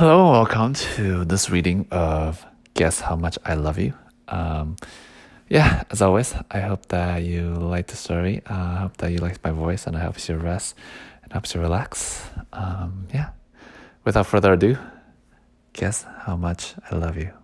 Hello, welcome to this reading of Guess How Much I Love You. Um, yeah, as always, I hope that you like the story. Uh, I hope that you like my voice and it helps you rest and helps you relax. Um, yeah, without further ado, guess how much I love you.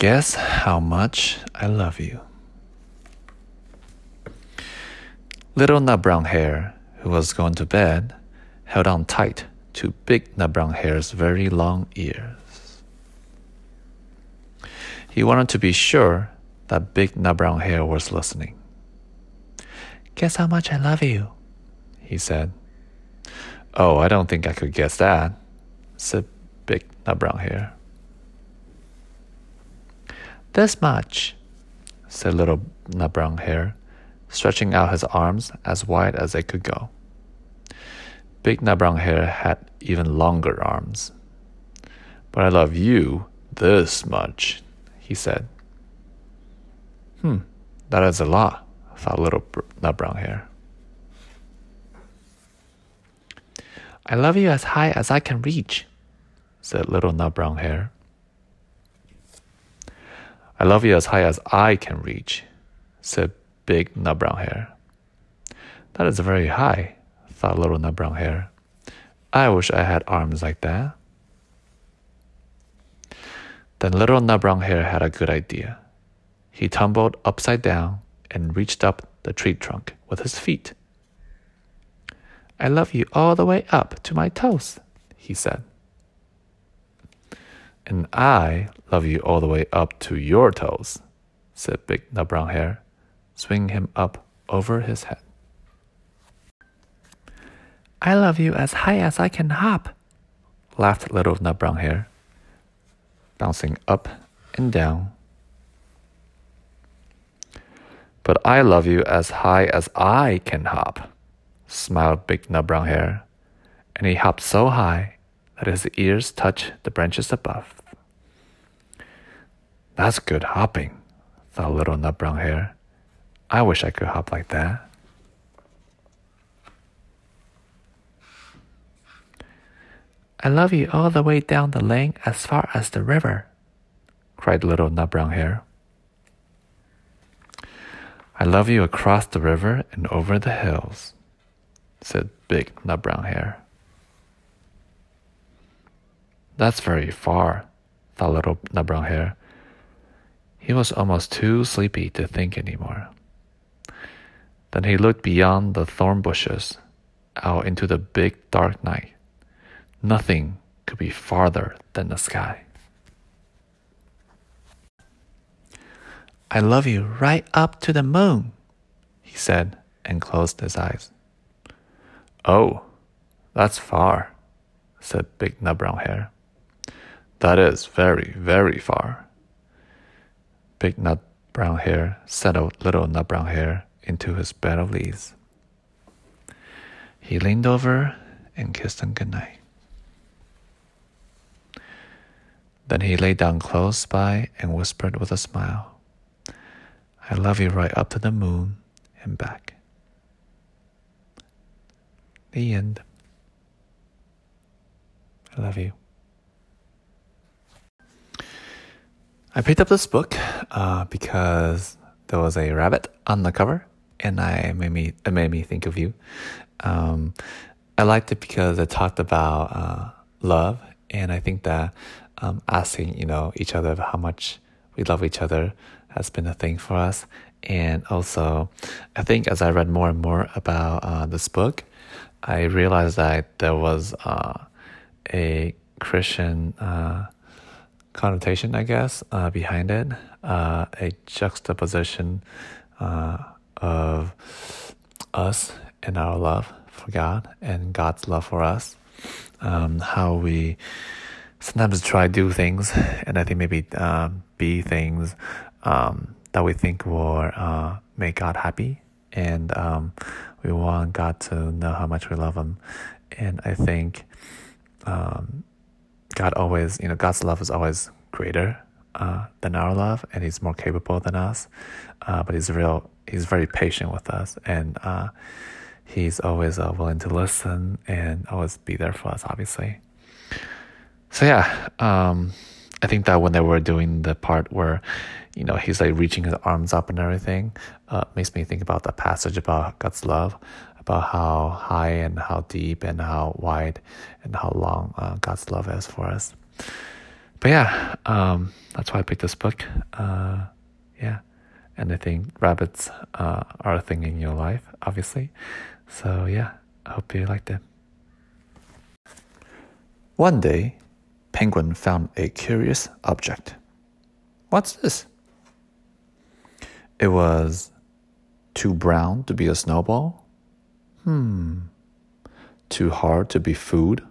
Guess how much I love you. Little Nut Brown Hare, who was going to bed, held on tight to Big Nut Brown Hare's very long ears. He wanted to be sure that Big Nut Brown Hare was listening. Guess how much I love you, he said. Oh, I don't think I could guess that, said Big Nut Brown Hare. This much, said Little Nut Brown Hare, stretching out his arms as wide as they could go. Big Nut Brown Hare had even longer arms. But I love you this much, he said. Hmm, that is a lot, thought Little Nut Brown Hare. I love you as high as I can reach, said Little Nut Brown Hare. I love you as high as I can reach, said Big Nut Brown Hare. That is very high, thought Little Nut Brown Hare. I wish I had arms like that. Then Little Nut Brown Hare had a good idea. He tumbled upside down and reached up the tree trunk with his feet. I love you all the way up to my toes, he said. And I love you all the way up to your toes, said Big Nut Brown Hare, swinging him up over his head. I love you as high as I can hop, laughed Little Nut Brown Hare, bouncing up and down. But I love you as high as I can hop, smiled Big Nut Brown Hare, and he hopped so high that his ears touch the branches above. That's good hopping, thought Little Nut Brown Hare. I wish I could hop like that. I love you all the way down the lane as far as the river, cried Little Nut Brown Hare. I love you across the river and over the hills, said Big Nut Brown Hare. That's very far, thought Little Nut Brown Hare. He was almost too sleepy to think anymore. Then he looked beyond the thorn bushes, out into the big dark night. Nothing could be farther than the sky. I love you right up to the moon, he said and closed his eyes. Oh, that's far, said Big Nut Brown Hare. That is very, very far. Big Nut Brown Hare settled Little Nut Brown Hare into his bed of leaves. He leaned over and kissed him goodnight. Then he lay down close by and whispered with a smile, I love you right up to the moon and back. The end. I love you. I picked up this book uh, because there was a rabbit on the cover, and I made me it made me think of you. Um, I liked it because it talked about uh, love, and I think that um, asking you know each other how much we love each other has been a thing for us. And also, I think as I read more and more about uh, this book, I realized that there was uh, a Christian uh, connotation, I guess, uh, behind it, uh, a juxtaposition uh, of us and our love for God and God's love for us. Um, how we sometimes try do things and I think maybe um, be things um, that we think will uh, make God happy. And um, we want God to know how much we love Him. And I think um, God always, you know, God's love is always greater uh, than our love, and He's more capable than us. Uh, but He's real. He's very patient with us, and uh, He's always uh, willing to listen and always be there for us. Obviously. So yeah, um, I think that when they were doing the part where, you know, he's like reaching his arms up and everything, uh, makes me think about the passage about God's love, about how high and how deep and how wide and how long uh, God's love is for us. But yeah, um, that's why I picked this book. Uh, yeah, and I think rabbits uh, are a thing in your life, obviously. So yeah, I hope you liked it. One day, Penguin found a curious object. What's this? It was too brown to be a snowball? Hmm. Too hard to be food?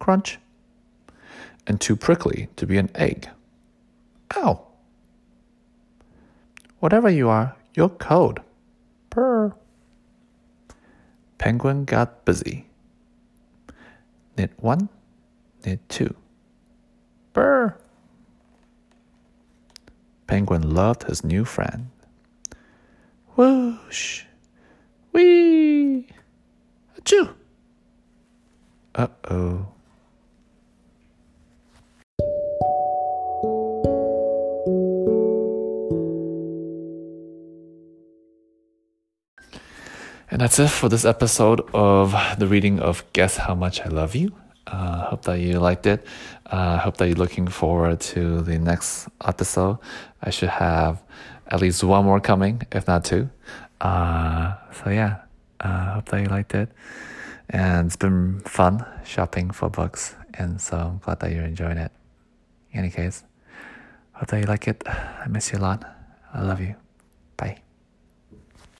Crunch. And too prickly to be an egg? Ow. Whatever you are, you're cold. Purr. Penguin got busy. Knit one, knit two. Brr. Penguin loved his new friend. Whoosh. Whee. Achoo. Uh oh. And that's it for this episode of the reading of Guess How Much I Love You. Uh, hope that you liked it. Uh, hope that you're looking forward to the next episode. I should have at least one more coming, if not two. Uh, so yeah, uh, hope that you liked it. And it's been fun shopping for books, and so I'm glad that you're enjoying it. In any case, hope that you like it. I miss you a lot. I love you. Bye.